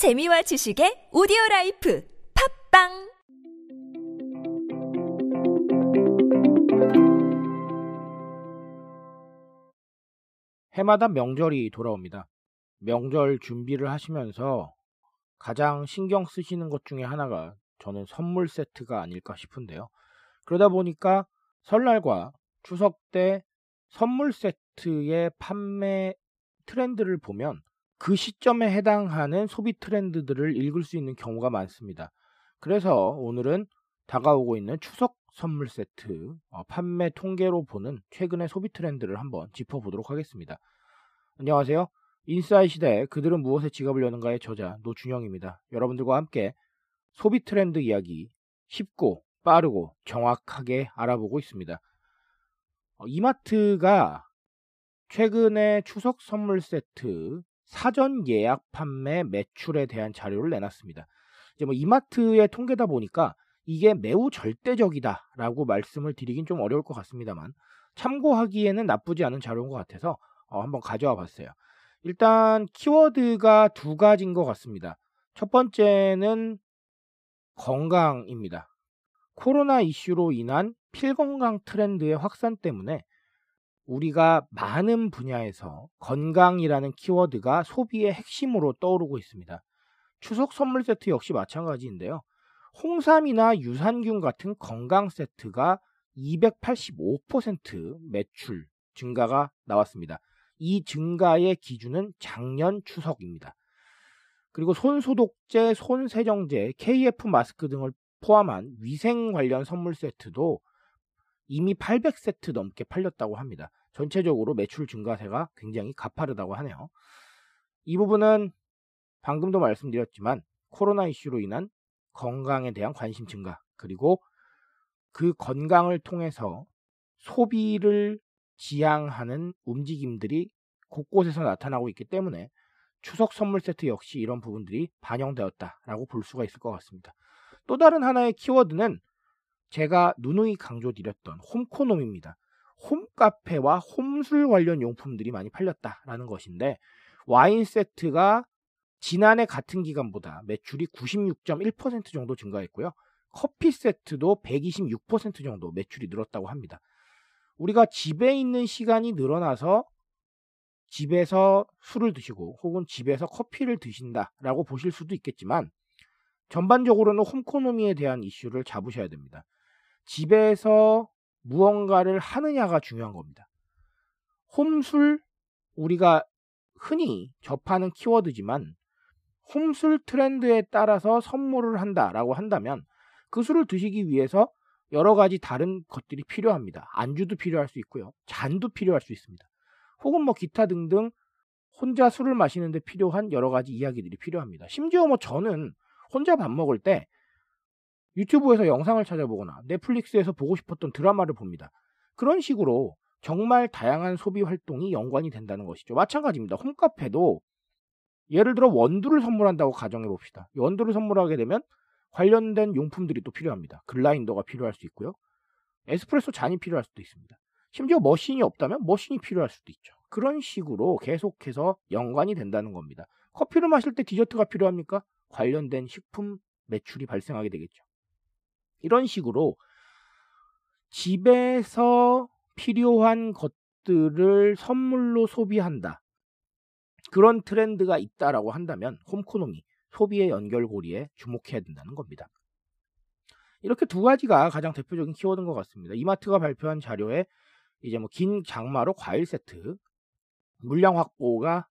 재미와 지식의 오디오 라이프 팟빵 해마다 명절이 돌아옵니다. 명절 준비를 하시면서 가장 신경 쓰시는 것 중에 하나가 저는 선물 세트가 아닐까 싶은데요. 그러다 보니까 설날과 추석 때 선물 세트의 판매 트렌드를 보면 그 시점에 해당하는 소비 트렌드들을 읽을 수 있는 경우가 많습니다. 그래서 오늘은 다가오고 있는 추석 선물 세트 어, 판매 통계로 보는 최근의 소비 트렌드를 한번 짚어보도록 하겠습니다. 안녕하세요. 인사이 시대 그들은 무엇에 지갑을 여는가의 저자 노준영입니다. 여러분들과 함께 소비 트렌드 이야기 쉽고 빠르고 정확하게 알아보고 있습니다. 어, 이마트가 최근에 추석 선물 세트 사전 예약 판매 매출에 대한 자료를 내놨습니다. 이제 뭐 이마트의 통계다 보니까 이게 매우 절대적이다라고 말씀을 드리긴 좀 어려울 것 같습니다만 참고하기에는 나쁘지 않은 자료인 것 같아서 어, 한번 가져와 봤어요. 일단 키워드가 두 가지인 것 같습니다. 첫 번째는 건강입니다. 코로나 이슈로 인한 필건강 트렌드의 확산 때문에 우리가 많은 분야에서 건강이라는 키워드가 소비의 핵심으로 떠오르고 있습니다. 추석 선물 세트 역시 마찬가지인데요. 홍삼이나 유산균 같은 건강 세트가 285% 매출 증가가 나왔습니다. 이 증가의 기준은 작년 추석입니다. 그리고 손소독제, 손세정제, KF 마스크 등을 포함한 위생 관련 선물 세트도 이미 800세트 넘게 팔렸다고 합니다. 전체적으로 매출 증가세가 굉장히 가파르다고 하네요. 이 부분은 방금도 말씀드렸지만 코로나 이슈로 인한 건강에 대한 관심 증가 그리고 그 건강을 통해서 소비를 지향하는 움직임들이 곳곳에서 나타나고 있기 때문에 추석 선물 세트 역시 이런 부분들이 반영되었다라고 볼 수가 있을 것 같습니다. 또 다른 하나의 키워드는 제가 누누이 강조드렸던 홈코놈입니다. 홈카페와 홈술 관련 용품들이 많이 팔렸다라는 것인데 와인 세트가 지난해 같은 기간보다 매출이 96.1% 정도 증가했고요. 커피 세트도 126% 정도 매출이 늘었다고 합니다. 우리가 집에 있는 시간이 늘어나서 집에서 술을 드시고 혹은 집에서 커피를 드신다라고 보실 수도 있겠지만 전반적으로는 홈코노미에 대한 이슈를 잡으셔야 됩니다. 집에서 무언가를 하느냐가 중요한 겁니다. 홈술 우리가 흔히 접하는 키워드지만 홈술 트렌드에 따라서 선물을 한다라고 한다면 그 술을 드시기 위해서 여러 가지 다른 것들이 필요합니다. 안주도 필요할 수 있고요. 잔도 필요할 수 있습니다. 혹은 뭐 기타 등등 혼자 술을 마시는데 필요한 여러 가지 이야기들이 필요합니다. 심지어 뭐 저는 혼자 밥 먹을 때 유튜브에서 영상을 찾아보거나 넷플릭스에서 보고 싶었던 드라마를 봅니다. 그런 식으로 정말 다양한 소비 활동이 연관이 된다는 것이죠. 마찬가지입니다. 홈카페도 예를 들어 원두를 선물한다고 가정해 봅시다. 원두를 선물하게 되면 관련된 용품들이 또 필요합니다. 글라인더가 필요할 수 있고요. 에스프레소 잔이 필요할 수도 있습니다. 심지어 머신이 없다면 머신이 필요할 수도 있죠. 그런 식으로 계속해서 연관이 된다는 겁니다. 커피를 마실 때 디저트가 필요합니까? 관련된 식품 매출이 발생하게 되겠죠. 이런 식으로 집에서 필요한 것들을 선물로 소비한다. 그런 트렌드가 있다라고 한다면 홈코노미, 소비의 연결고리에 주목해야 된다는 겁니다. 이렇게 두 가지가 가장 대표적인 키워드인 것 같습니다. 이마트가 발표한 자료에 이제 뭐 긴 장마로 과일 세트, 물량 확보가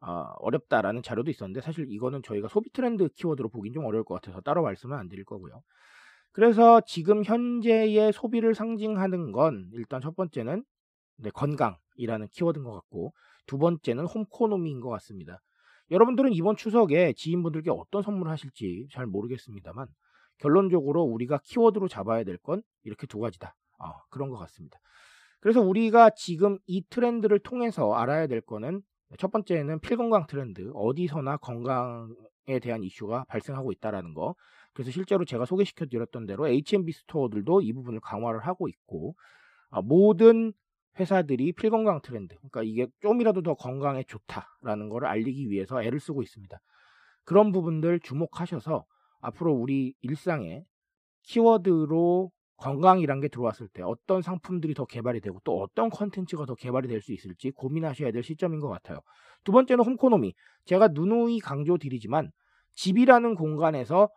어, 렵다라는 자료도 있었는데 사실 이거는 저희가 소비 트렌드 키워드로 보긴 좀 어려울 것 같아서 따로 말씀은 안 드릴 거고요. 그래서 지금 현재의 소비를 상징하는 건 일단 첫 번째는 네, 건강이라는 키워드인 것 같고 두 번째는 홈코노미인 것 같습니다. 여러분들은 이번 추석에 지인분들께 어떤 선물을 하실지 잘 모르겠습니다만 결론적으로 우리가 키워드로 잡아야 될 건 이렇게 두 가지다. 어, 그런 것 같습니다. 그래서 우리가 지금 이 트렌드를 통해서 알아야 될 거는 첫 번째는 필건강 트렌드, 어디서나 건강에 대한 이슈가 발생하고 있다라는 거. 그래서 실제로 제가 소개시켜 드렸던 대로 H&B 스토어들도 이 부분을 강화를 하고 있고 아, 모든 회사들이 필건강 트렌드, 그러니까 이게 좀이라도 더 건강에 좋다라는 것을 알리기 위해서 애를 쓰고 있습니다. 그런 부분들 주목하셔서 앞으로 우리 일상에 키워드로 건강이란 게 들어왔을 때 어떤 상품들이 더 개발이 되고 또 어떤 컨텐츠가 더 개발이 될 수 있을지 고민하셔야 될 시점인 것 같아요. 두 번째는 홈코노미. 제가 누누이 강조드리지만 집이라는 공간에서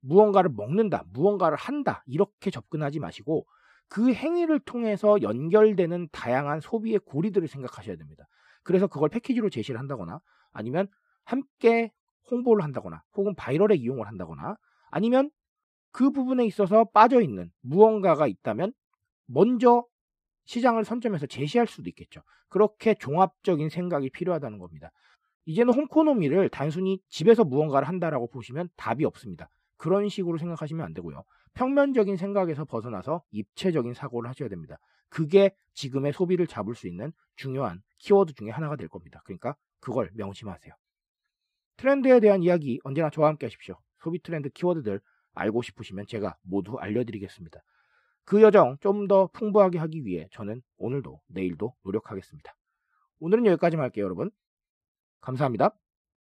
무언가를 먹는다, 무언가를 한다 이렇게 접근하지 마시고 그 행위를 통해서 연결되는 다양한 소비의 고리들을 생각하셔야 됩니다. 그래서 그걸 패키지로 제시를 한다거나 아니면 함께 홍보를 한다거나 혹은 바이럴에 이용을 한다거나 아니면 그 부분에 있어서 빠져 있는 무언가가 있다면 먼저 시장을 선점해서 제시할 수도 있겠죠. 그렇게 종합적인 생각이 필요하다는 겁니다. 이제는 홈코노미를 단순히 집에서 무언가를 한다라고 보시면 답이 없습니다. 그런 식으로 생각하시면 안 되고요. 평면적인 생각에서 벗어나서 입체적인 사고를 하셔야 됩니다. 그게 지금의 소비를 잡을 수 있는 중요한 키워드 중에 하나가 될 겁니다. 그러니까 그걸 명심하세요. 트렌드에 대한 이야기 언제나 저와 함께 하십시오. 소비 트렌드 키워드들 알고 싶으시면 제가 모두 알려드리겠습니다. 그 여정 좀 더 풍부하게 하기 위해 저는 오늘도 내일도 노력하겠습니다. 오늘은 여기까지만 할게요, 여러분. 감사합니다.